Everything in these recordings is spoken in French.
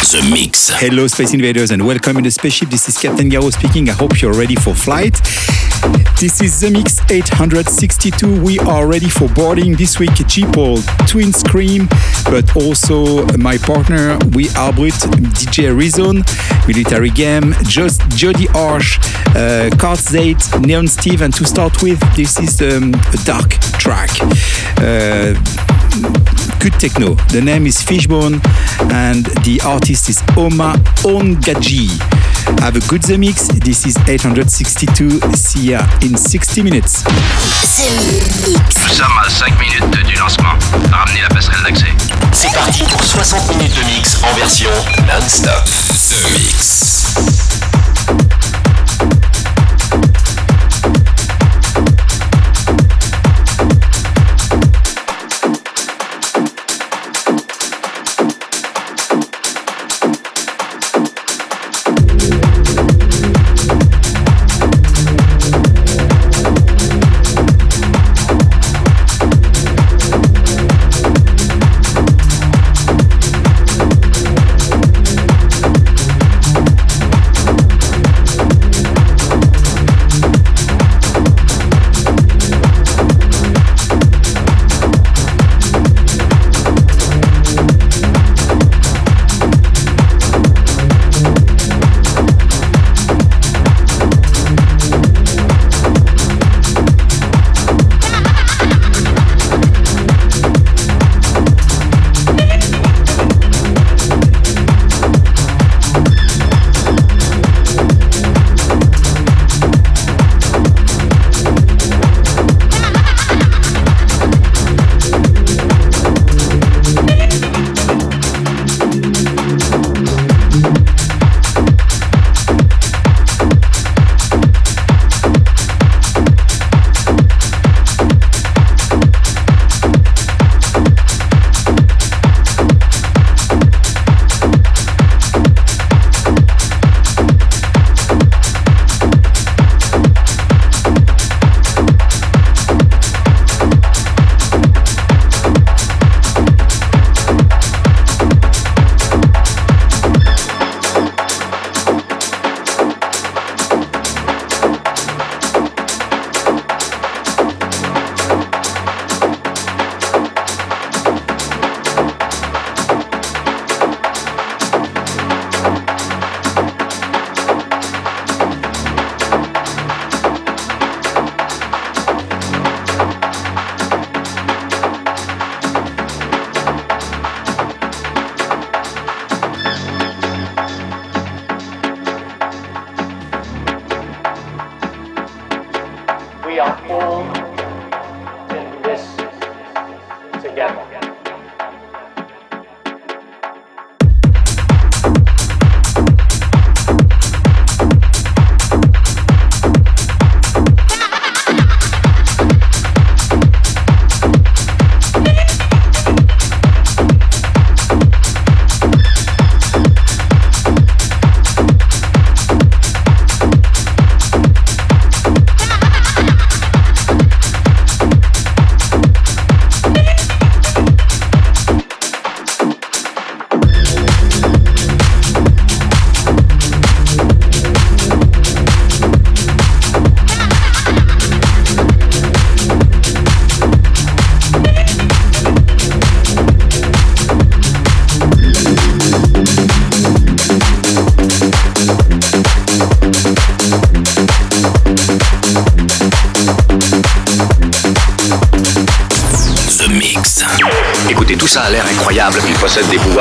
The Mix. Hello, Space Invaders, and welcome in the spaceship. This is Captain Garo speaking. I hope you're ready for flight. This is The Mix 862. We are ready for boarding this week. G-Pole, Twin Scream, but also my partner, we with DJ Rizon, Military Game, just Jody Arsh, uh, Cart Zate, Neon Steve, and to start with, this is um, a dark track. Uh, good techno. The name is Fishbone and the artist is Oma Ongaji. Have a good The Mix. This is 862. See ya in 60 minutes. Nous sommes à 5 minutes du lancement. Ramenez la passerelle d'accès. C'est parti pour 60 minutes de mix en version non-stop. The Mix.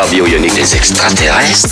Possède des extraterrestres.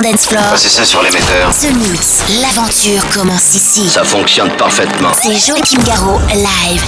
Ah, c'est ça sur l'émetteur. The Mix, l'aventure commence ici. Ça fonctionne parfaitement. C'est Joachim Garraud, live.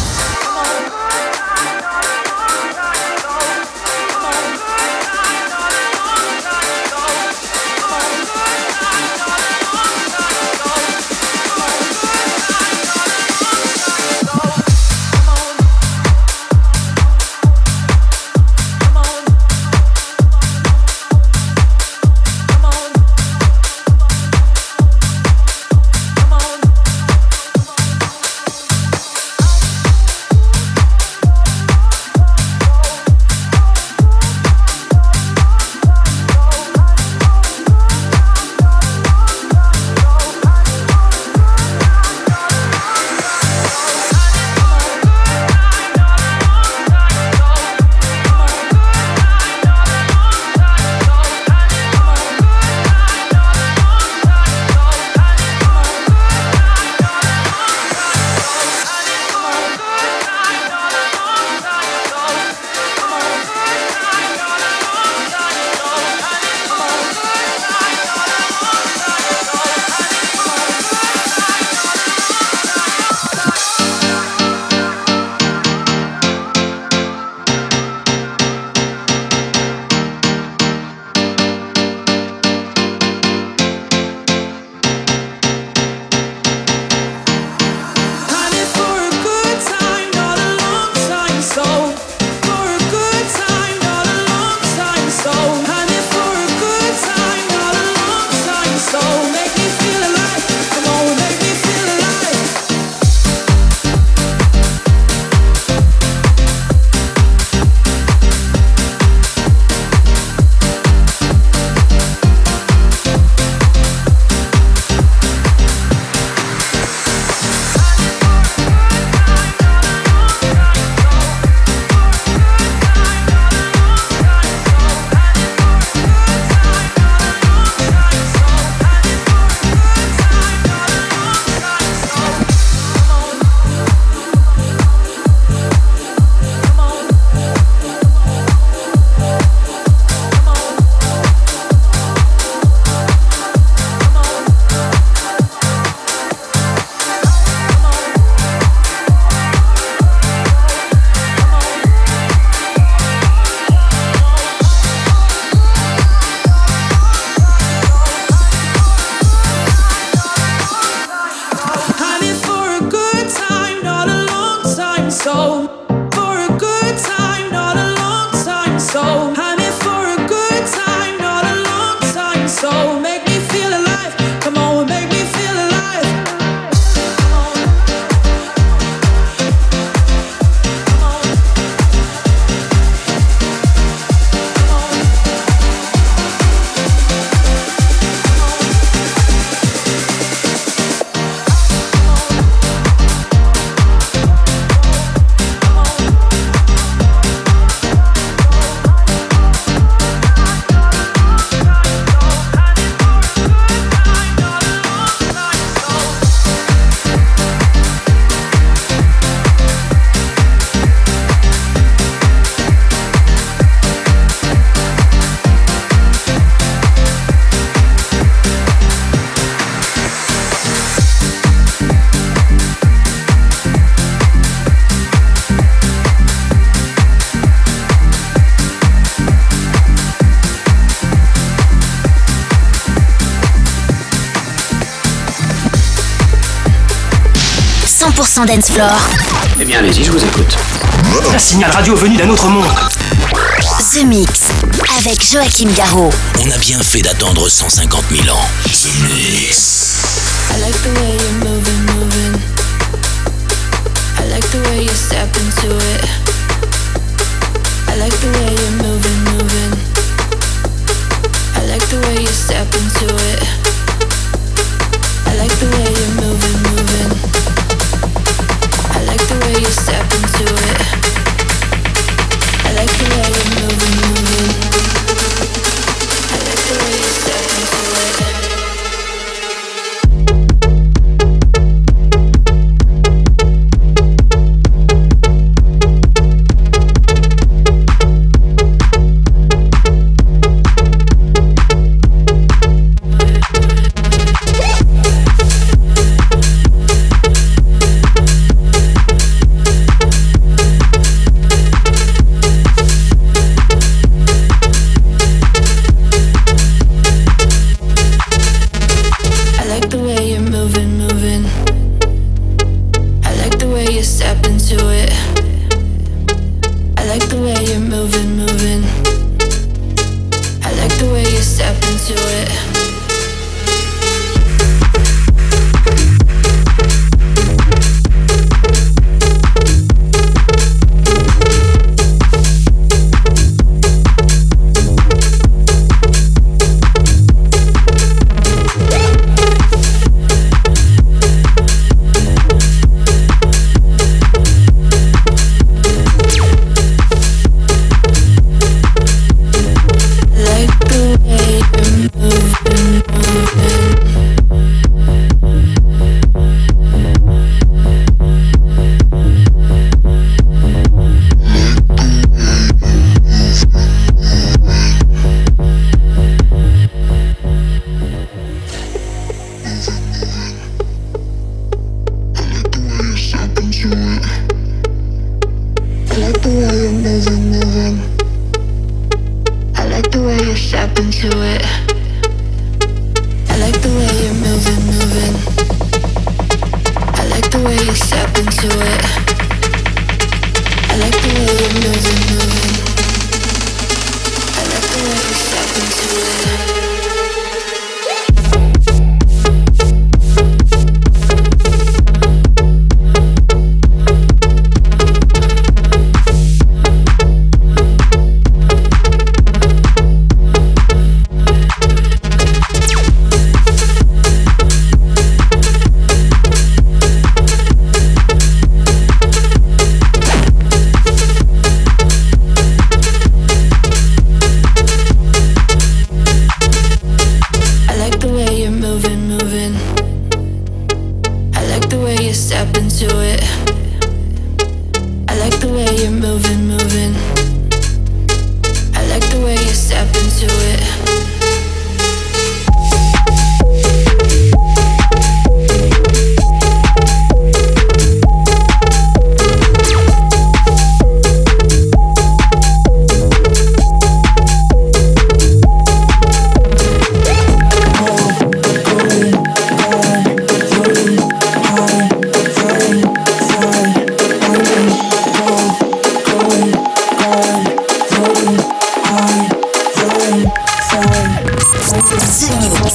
100% dance floor. Eh bien, allez-y, je vous écoute. Un signal radio venu d'un autre monde. The Mix avec Joachim Garraud. On a bien fait d'attendre 150 000 ans. The Mix. I like the way you're moving, moving. I like the way you step into it. I like the way you're moving, moving. I like the way you step into it. I like the way you're moving,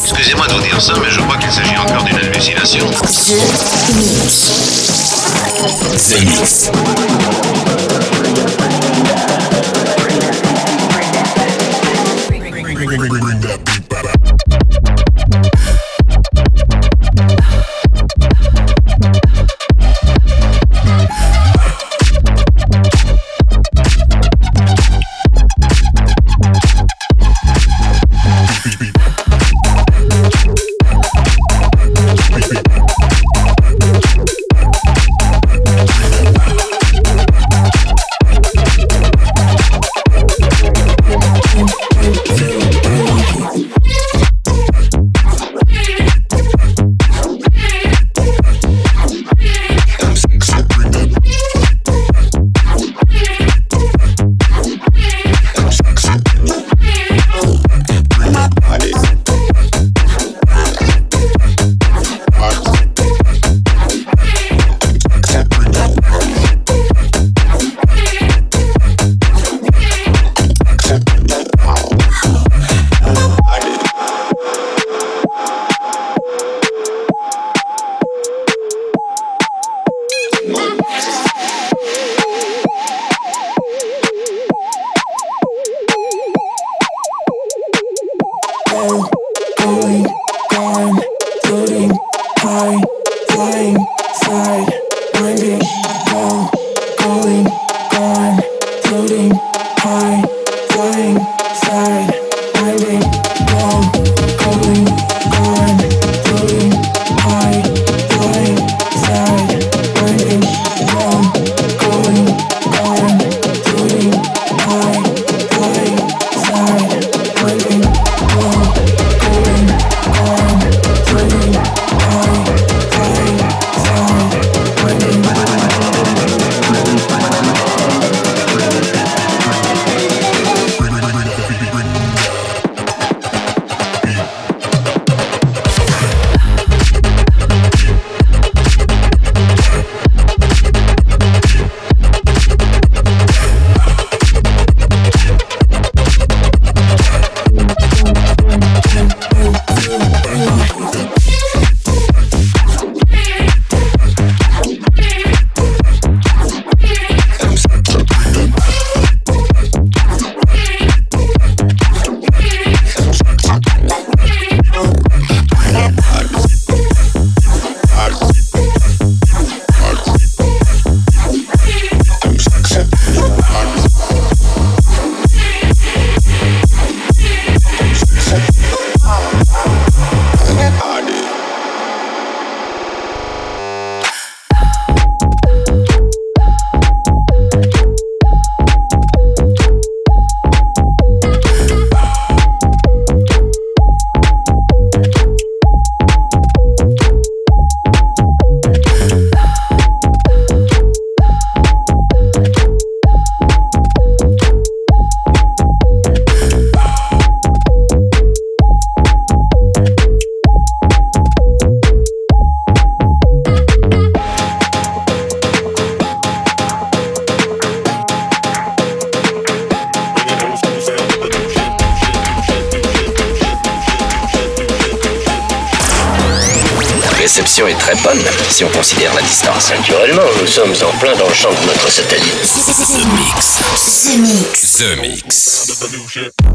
Excusez-moi de vous dire ça, mais je crois qu'il s'agit encore d'une hallucination. The La réception est très bonne si on considère la distance. Naturellement, nous sommes en plein dans le champ de notre satellite. The Mix. The Mix. The Mix.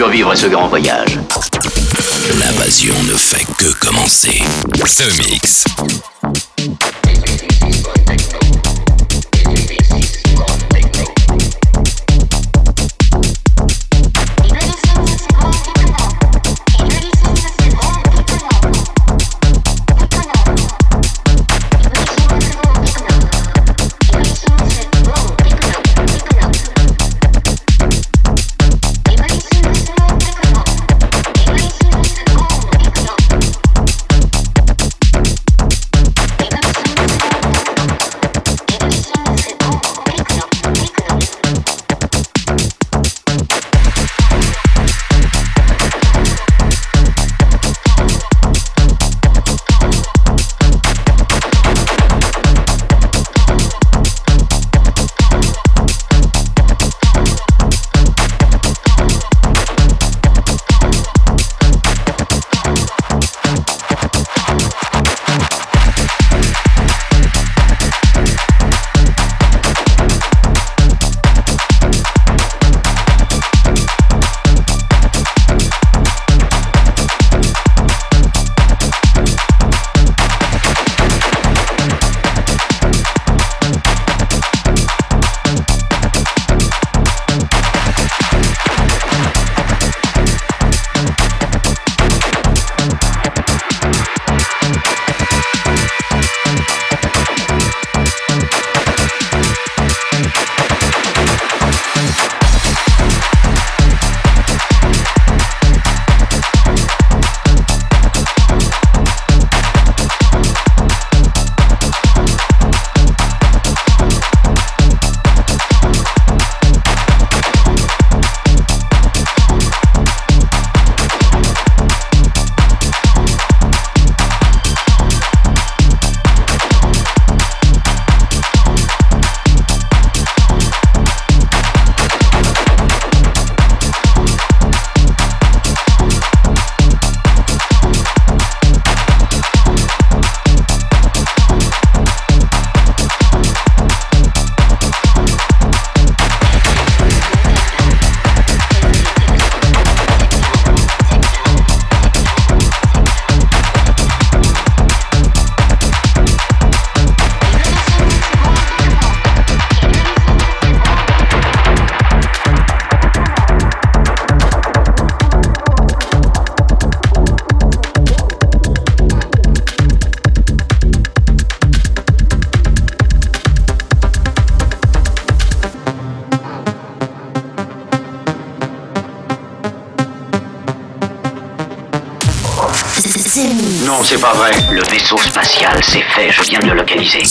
Survivre à ce grand voyage. L'invasion ne fait que commencer. The Mix. Non, c'est pas vrai. Le vaisseau spatial, c'est fait, je viens de le localiser.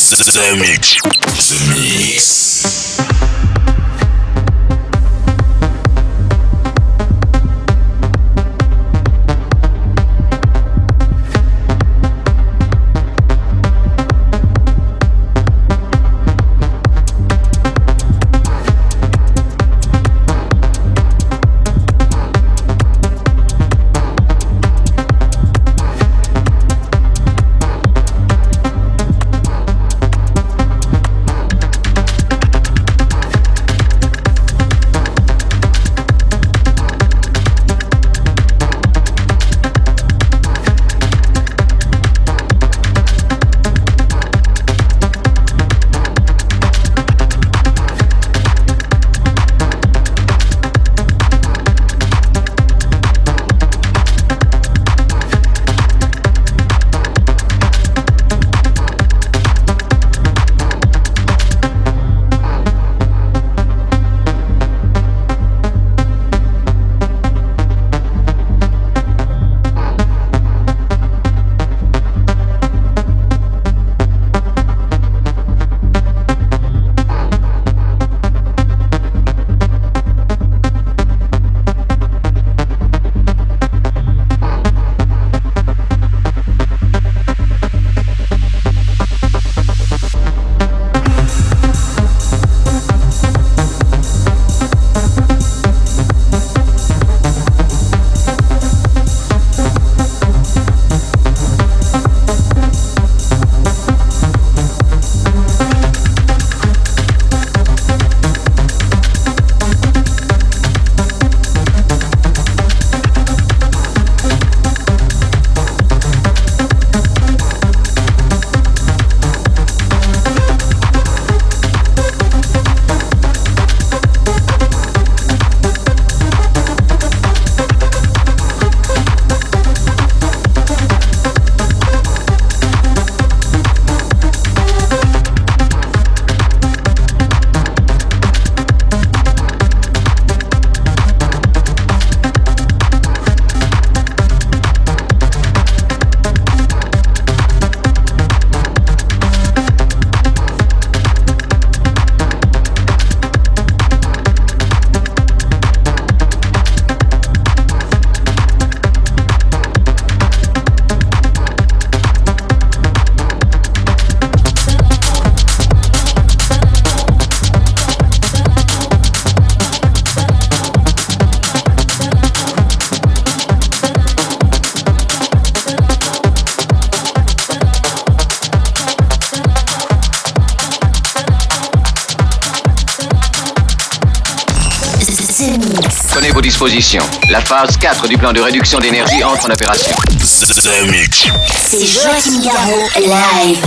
La phase 4 du plan de réduction d'énergie entre en opération. The Mix. C'est Joachim Garraud, live.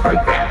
program.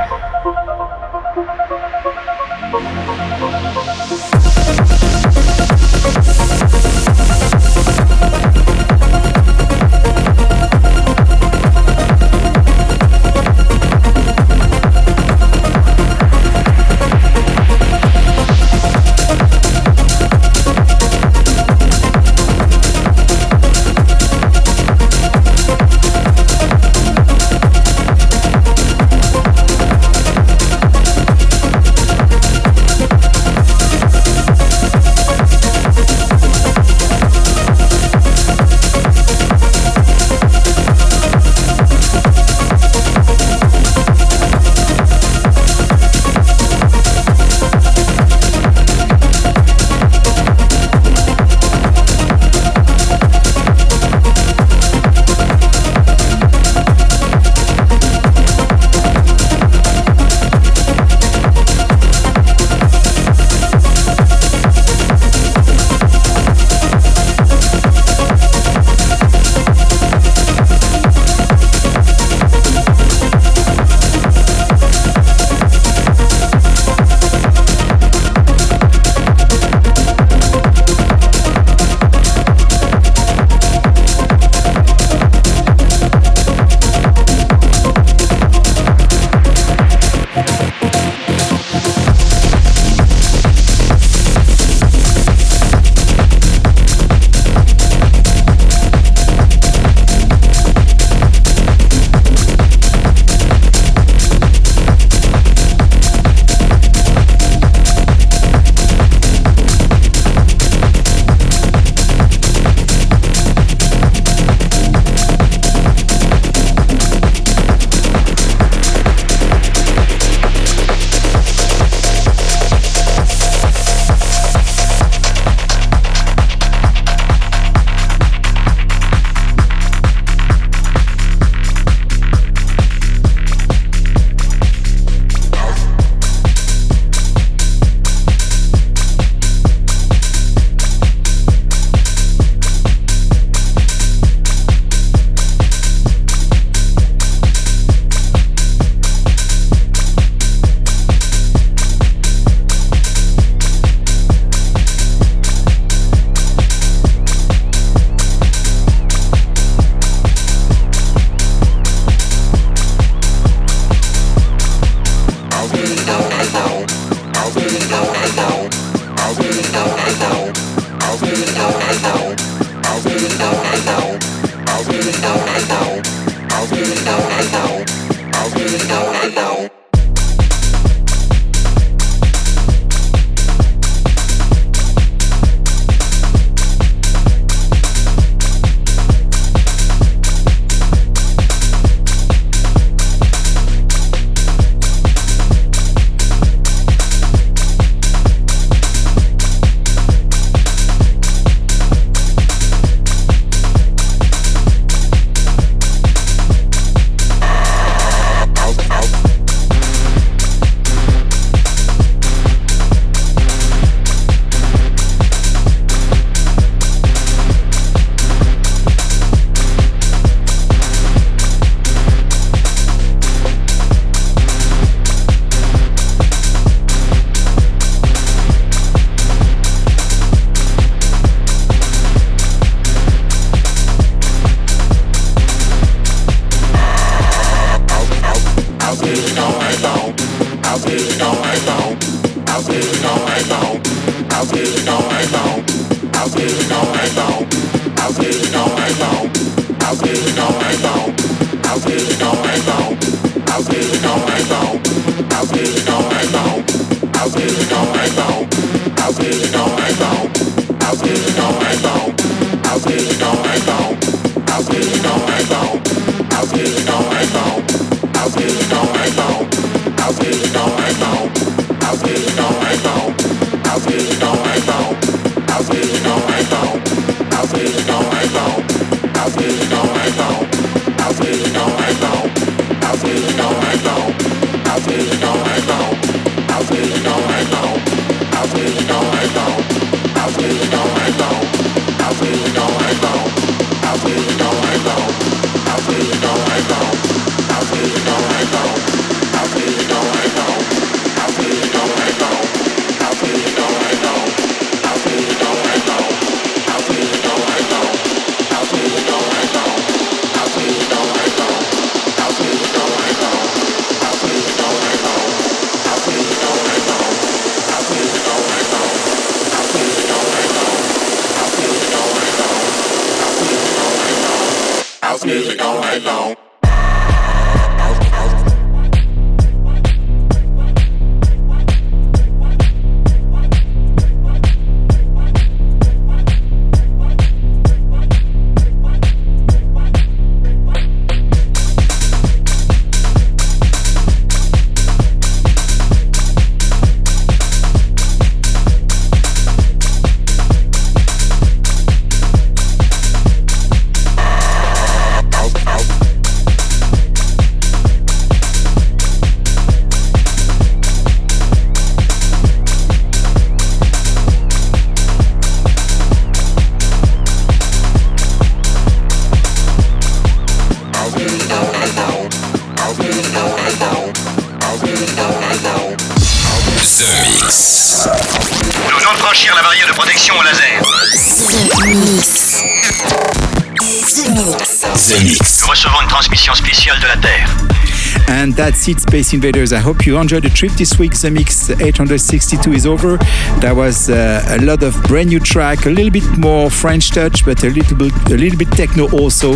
Space Invaders. I hope you enjoyed the trip this week. The Mix 862 is over. That was uh, a lot of brand new track, a little bit more French touch, but a little bit, a little bit techno also.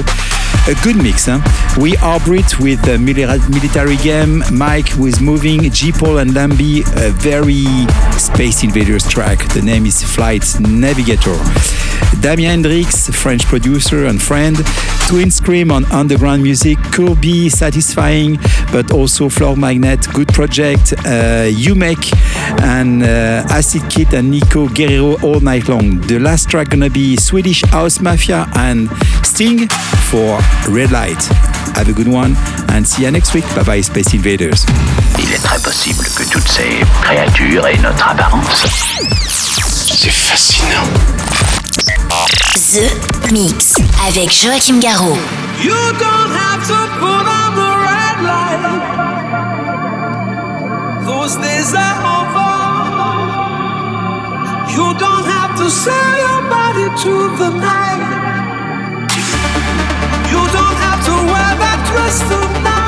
A good mix, huh? We are Brit with a military game, Mike with moving, G Paul and Lambi, a very Space Invaders track. The name is Flight Navigator. Damien Hendrix, French producer and friend. Twin Scream on underground music could be satisfying, but also Floor Magnet, good project. Uh, Umek and uh, Acid Kit and Nico Guerrero all night long. The last track gonna be Swedish House Mafia and Sting for Red Light. Have a good one and see you next week. Bye bye, Space Invaders. Il est très possible que toutes ces créatures aient notre apparence. C'est fascinant. The Mix avec Joachim Garraud. You don't have to put on the red light. Those days are over. You don't have to sell your body to the night. You don't have to wear that dress tonight.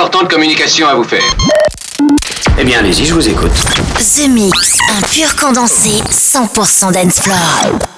importante communication à vous faire. Eh bien, allez-y, je vous écoute. The Mix, un pur condensé 100% dance floor.